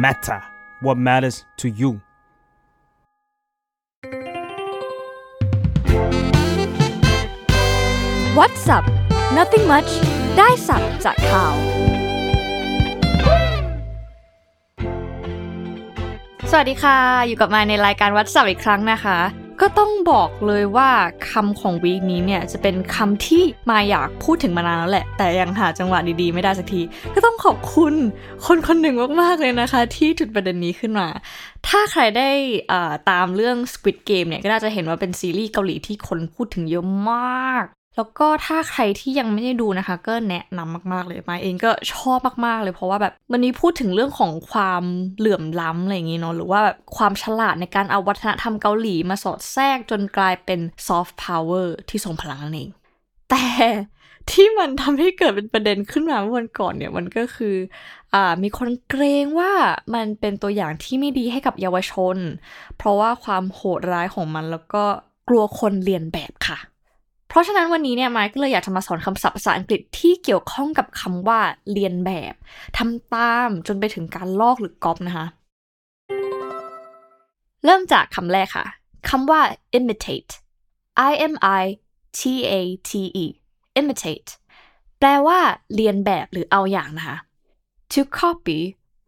matter what matters to you What's up Nothing much ได้สับจากข่าว สวัสดีค่ะ อยู่กับมาในรายการวัดสับอีกครั้งนะคะ ก็ต้องบอกเลยว่าคำของวีคนี้เนี่ยจะเป็นคำที่มาอยากพูดถึงมานานแล้วแหละ แต่ยังหาจังหวะดีๆไม่ได้สักที ก็ต้องขอบคุณคนคนหนึ่งมากๆเลยนะคะ ที่จุดประเด็นนี้ขึ้นมา ถ้าใครได้ตามเรื่อง Squid Game เนี่ยก็น่าจะเห็นว่าเป็นซีรีส์เกาหลีที่คนพูดถึงเยอะมาก แล้วก็ถ้าใครที่ยังไม่ได้ดูนะคะ ก็แนะนำมาก ๆ เลยมาเองก็ชอบมาก ๆ เลยเพราะว่าแบบวันนี้พูดถึงเรื่องของความเหลื่อมล้ำอะไรอย่างงี้เนาะหรือว่าแบบความฉลาดในการเอาวัฒนธรรมเกาหลีมาสอดแทรกจนกลายเป็นซอฟต์พาวเวอร์ที่ทรงพลังนั่นเอง แต่ที่มันทำให้เกิดเป็นประเด็นขึ้นมาเมื่อวันก่อนเนี่ยมันก็คืออ่ามีคนเกรงว่ามันเป็นตัวอย่างที่ไม่ดีให้กับเยาวชน เพราะว่าความโหดร้ายของมันแล้วก็กลัวคนเรียนแบบค่ะ เพราะฉะนั้นวันนี้เนี่ยไมค์ก็เลยอยากจะมาสอนคำศัพท์ภาษาอังกฤษที่เกี่ยวข้องกับคำว่าเรียนแบบทำตามจนไปถึงการลอกหรือก๊อปนะคะเริ่มจากคำแรกค่ะคำว่า imitate i m i t a t e imitate แปลว่าเรียนแบบหรือเอาอย่างนะคะ to copy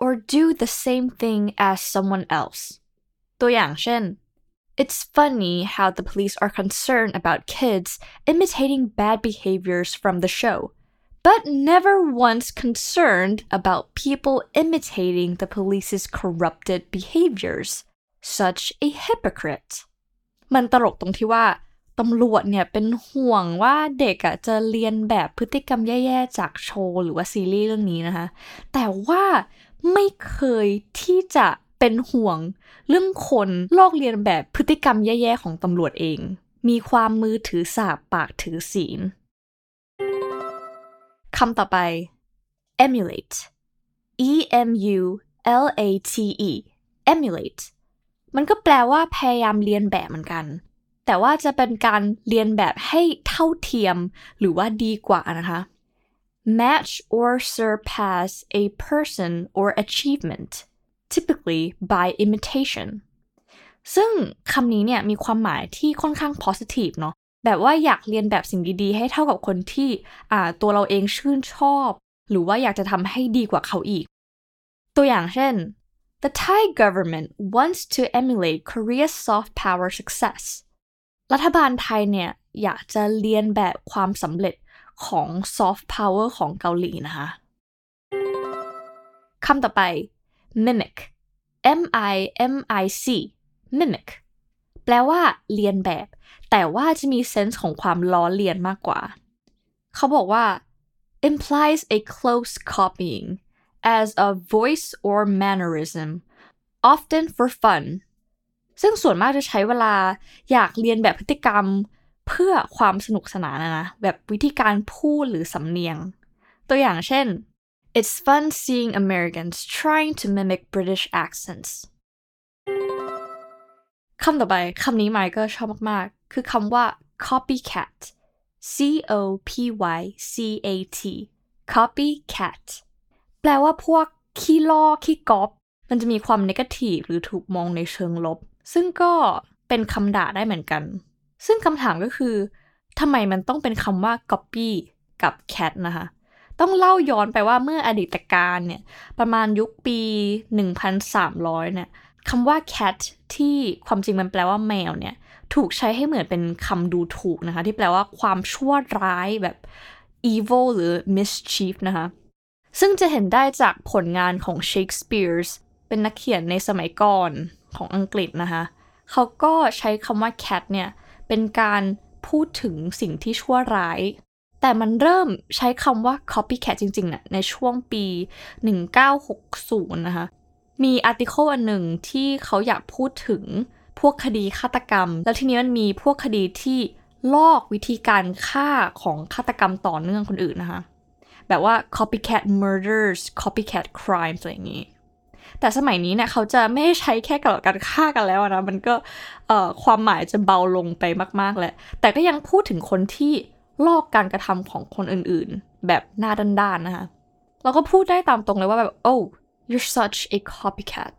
or do the same thing as someone else ตัวอย่างเช่น It's funny how the police are concerned about kids imitating bad behaviors from the show, but never once concerned about people imitating the police's corrupted behaviors. Such a hypocrite. มันตลกตรงที่ว่าตำรวจเนี่ยเป็นห่วงว่าเด็กอะจะเรียนแบบพฤติกรรมแย่ๆจากโชว์หรือว่าซีรีส์เรื่องนี้นะคะ แต่ว่าไม่เคยที่จะ เป็นห่วง เรื่องคนลอกเรียนแบบพฤติกรรมแย่ๆของตำรวจเอง มีความมือถือสาบปากถือศีลคำต่อไป emulate e m u l a t e emulate มันก็แปลว่าพยายามเรียนแบบเหมือนกัน แต่ว่าจะเป็นการเรียนแบบให้เท่าเทียม หรือว่าดีกว่านะคะ match or surpass a person or achievement typically by imitation ซึ่งคำนี้เนี่ยมีความหมายที่ค่อนข้าง positive เนาะแบบว่าอยากเรียนแบบสิ่งดีๆ ให้เท่ากับคนที่ตัวเราเองชื่นชอบ หรือว่าอยากจะทำให้ดีกว่าเขาอีก ตัวอย่างเช่น The Thai government wants to emulate Korea's soft power success รัฐบาลไทยเนี่ย อยากจะเรียนแบบความสำเร็จของ soft power ของเกาหลีนะคะคำต่อไป mimic m i m i c mimic แปลว่าเรียนแบบ แต่ว่าจะมีเซนส์ของความล้อเลียนมากกว่า เขาบอกว่า implies a close copying as a voice or mannerism often for fun ซึ่งส่วนมากจะใช้เวลาอยากเรียนแบบพฤติกรรมเพื่อความสนุกสนานนะนะ แบบวิธีการพูดหรือสำเนียง ตัวอย่างเช่น It's fun seeing Americans trying to mimic British accents คำต่อไปคำนี้ไมค์ก็ชอบมากๆ คือคำว่า copycat c o p y c a t copycat แปลว่าพวกขี้ลอกขี้ก๊อปมันจะมีความนกาทีฟหรือถูกมองในเชิงลบ ซึ่งก็เป็นคำด่าได้เหมือนกัน ซึ่งคำถามก็คือทำไมมันต้องเป็นคำว่า copy กับ cat นะคะ ต้องเล่าย้อนไปว่าเมื่ออดีตการเนี่ย ประมาณยุคปี 1,300 เนี่ยคำว่า cat ที่ความจริงมันแปลว่าแมวเนี่ย ถูกใช้ให้เหมือนเป็นคำดูถูกนะคะ ที่แปลว่าความชั่วร้ายแบบ evil หรือ mischief นะคะ ซึ่งจะเห็นได้จากผลงานของเชคสเปียร์สเป็นนักเขียนในสมัยก่อนของอังกฤษนะคะ เขาก็ใช้คำว่า cat เนี่ย เป็นการพูดถึงสิ่งที่ชั่วร้าย แต่มันเริ่มใช้คำว่า copycat จริงๆนะในช่วงปี 1960 นะคะ มีอาร์ติเคิลอันหนึ่งที่เขาอยากพูดถึงพวกคดีฆาตกรรม แล้วทีนี้มันมีพวกคดีที่ลอกวิธีการฆ่าของฆาตกรรมต่อเนื่องคนอื่นนะคะ แบบว่า copycat murders copycat crimes อะไรอย่างนี้ แต่สมัยนี้เนี่ยเขาจะไม่ใช้แค่กับการฆ่ากันแล้วนะ มันก็ความหมายจะเบาลงไปมาก ๆแหละแต่ก็ยังพูดถึงคนที่ ลอกการกระทำของคนอื่นๆ แบบหน้าด้านๆนะคะเราก็พูดได้ตามตรงเลยว่าแบบ oh you're such a copycat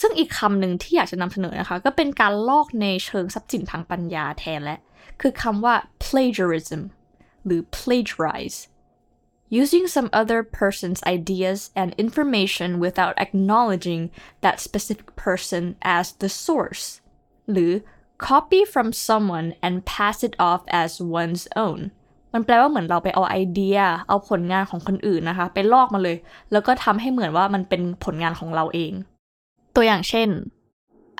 ซึ่งอีกคำหนึ่งที่อยากจะนำเสนอนะคะ ก็เป็นการลอกในเชิงทรัพย์สินทางปัญญาแทนและ คือคำว่า plagiarism หรือ plagiarize using some other person's ideas and information without acknowledging that specific person as the source หรือ copy from someone and pass it off as one's own มันแปลว่าเหมือนเราไปเอาไอเดีย เอาผลงานของคนอื่นนะคะ ไปลอกมาเลย แล้วก็ทำให้เหมือนว่ามันเป็นผลงานของเราเอง ตัวอย่างเช่น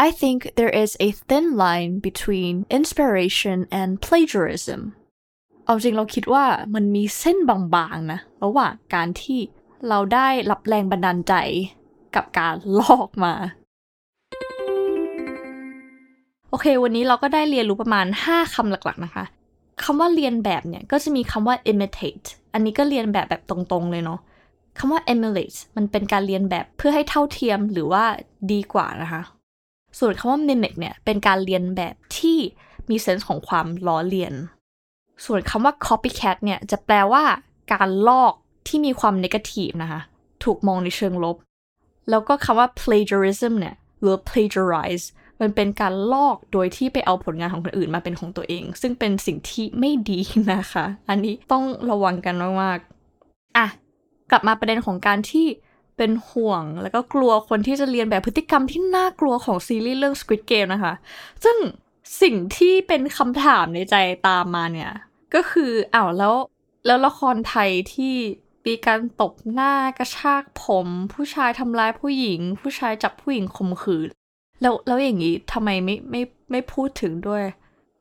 I think there is a thin line between inspiration and plagiarism เอาจริงเราคิดว่ามันมีเส้นบางๆนะระหว่างการที่เราได้รับแรงบันดาลใจกับการลอกมา อเควันนี้เราก็ได้เรียนรู้ประมาณ 5คำหลักๆนะคะคำว่าเรียนแบบเนี่ย ก็จะมีคำว่า imitate อันนี้ก็เรียนแบบแบบตรงๆเลยเนาะคำว่า emulate มันเป็นการเรียนแบบเพื่อให้เท่าเทียมหรือว่าดีกว่านะคะ ส่วนคำว่า mimic เนี่ย เป็นการเรียนแบบที่มีเซนส์ของความล้อเลียน ส่วนคำว่า copycat เนี่ย จะแปลว่าการลอกที่มีความ negative นะคะ ถูกมองในเชิงลบ แล้วก็คำว่า plagiarism เนี่ย หรือ plagiarize มันเป็นการลอกโดยที่ไปเอาผลงานของคนอื่นมาเป็นของตัวเอง ซึ่งเป็นสิ่งที่ไม่ดีนะคะ อันนี้ต้องระวังกันมากๆอะกลับมาประเด็นของการที่เป็นห่วงแล้วก็กลัวคนที่จะเรียนแบบพฤติกรรมที่น่ากลัวของซีรีส์เรื่อง Squid Game นะคะ ซึ่งสิ่งที่เป็นคำถามในใจตามมาเนี่ย ก็คืออ้าวแล้วแล้วละครไทยที่มีการตบหน้ากระชากผม ผู้ชายทำร้ายผู้หญิง ผู้ชายจับผู้หญิงข่มขืน แล้วแล้วอย่างนี้ทำไมไม่ไม่ไม่พูดถึงด้วย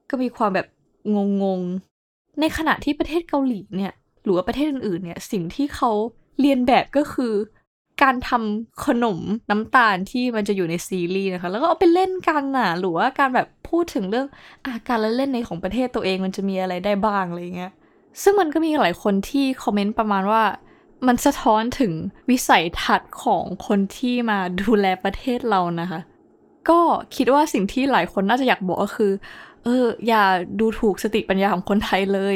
ก็มีความแบบงงงๆในขณะที่ประเทศเกาหลีเนี่ย หรือว่าประเทศอื่นๆเนี่ยสิ่งที่เขาเรียนแบบก็คือ การทำขนมน้ำตาลที่มันจะอยู่ในซีรีส์นะคะ แล้วก็เอาไปเล่นกันน่ะ หรือว่าการแบบพูดถึงเรื่องอาการละเล่นในของประเทศตัวเองมันจะมีอะไรได้บ้างอะไรเงี้ยซึ่งมันก็มีหลายคนที่คอมเมนต์ประมาณว่ามันสะท้อนถึงวิสัยทัศน์ของคนที่มาดูแลประเทศเรานะคะ ก็คิดว่าสิ่งที่หลายคนน่าจะอยากบอกก็คือ เออ อย่าดูถูกสติปัญญาของคนไทยเลย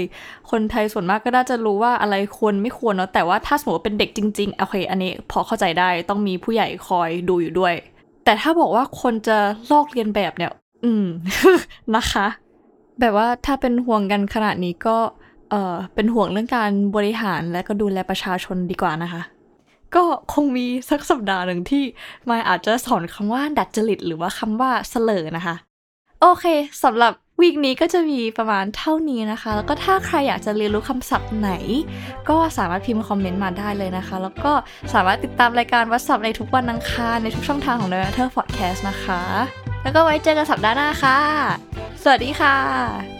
คนไทยส่วนมากก็น่าจะรู้ว่าอะไรควรไม่ควรเนาะ แต่ว่าถ้าสมมติว่าเป็นเด็กจริงๆ โอเค อันนี้พอเข้าใจได้ ต้องมีผู้ใหญ่คอยดูอยู่ด้วย แต่ถ้าบอกว่าคนจะลอกเรียนแบบเนี่ย อืม นะคะ แบบว่าถ้าเป็นห่วงกันขนาดนี้ก็ เออเป็นห่วงเรื่องการบริหารและก็ดูแลประชาชนดีกว่านะคะ ก็คงมีสักสัปดาห์หนึ่งที่มายอาจจะสอนคำว่าดัดจริตหรือว่าคำว่าเสลอนะคะ โอเคสำหรับวีคนี้ก็จะมีประมาณเท่านี้นะคะ แล้วก็ถ้าใครอยากจะเรียนรู้คำศัพท์ไหน ก็สามารถพิมพ์คอมเมนต์มาได้เลยนะคะ แล้วก็สามารถติดตามรายการวัดศัพท์ในทุกวันอังคารในทุกช่องทางของ The Matter Podcast นะคะ แล้วก็ไว้เจอกันสัปดาห์หน้าค่ะ สวัสดีค่ะ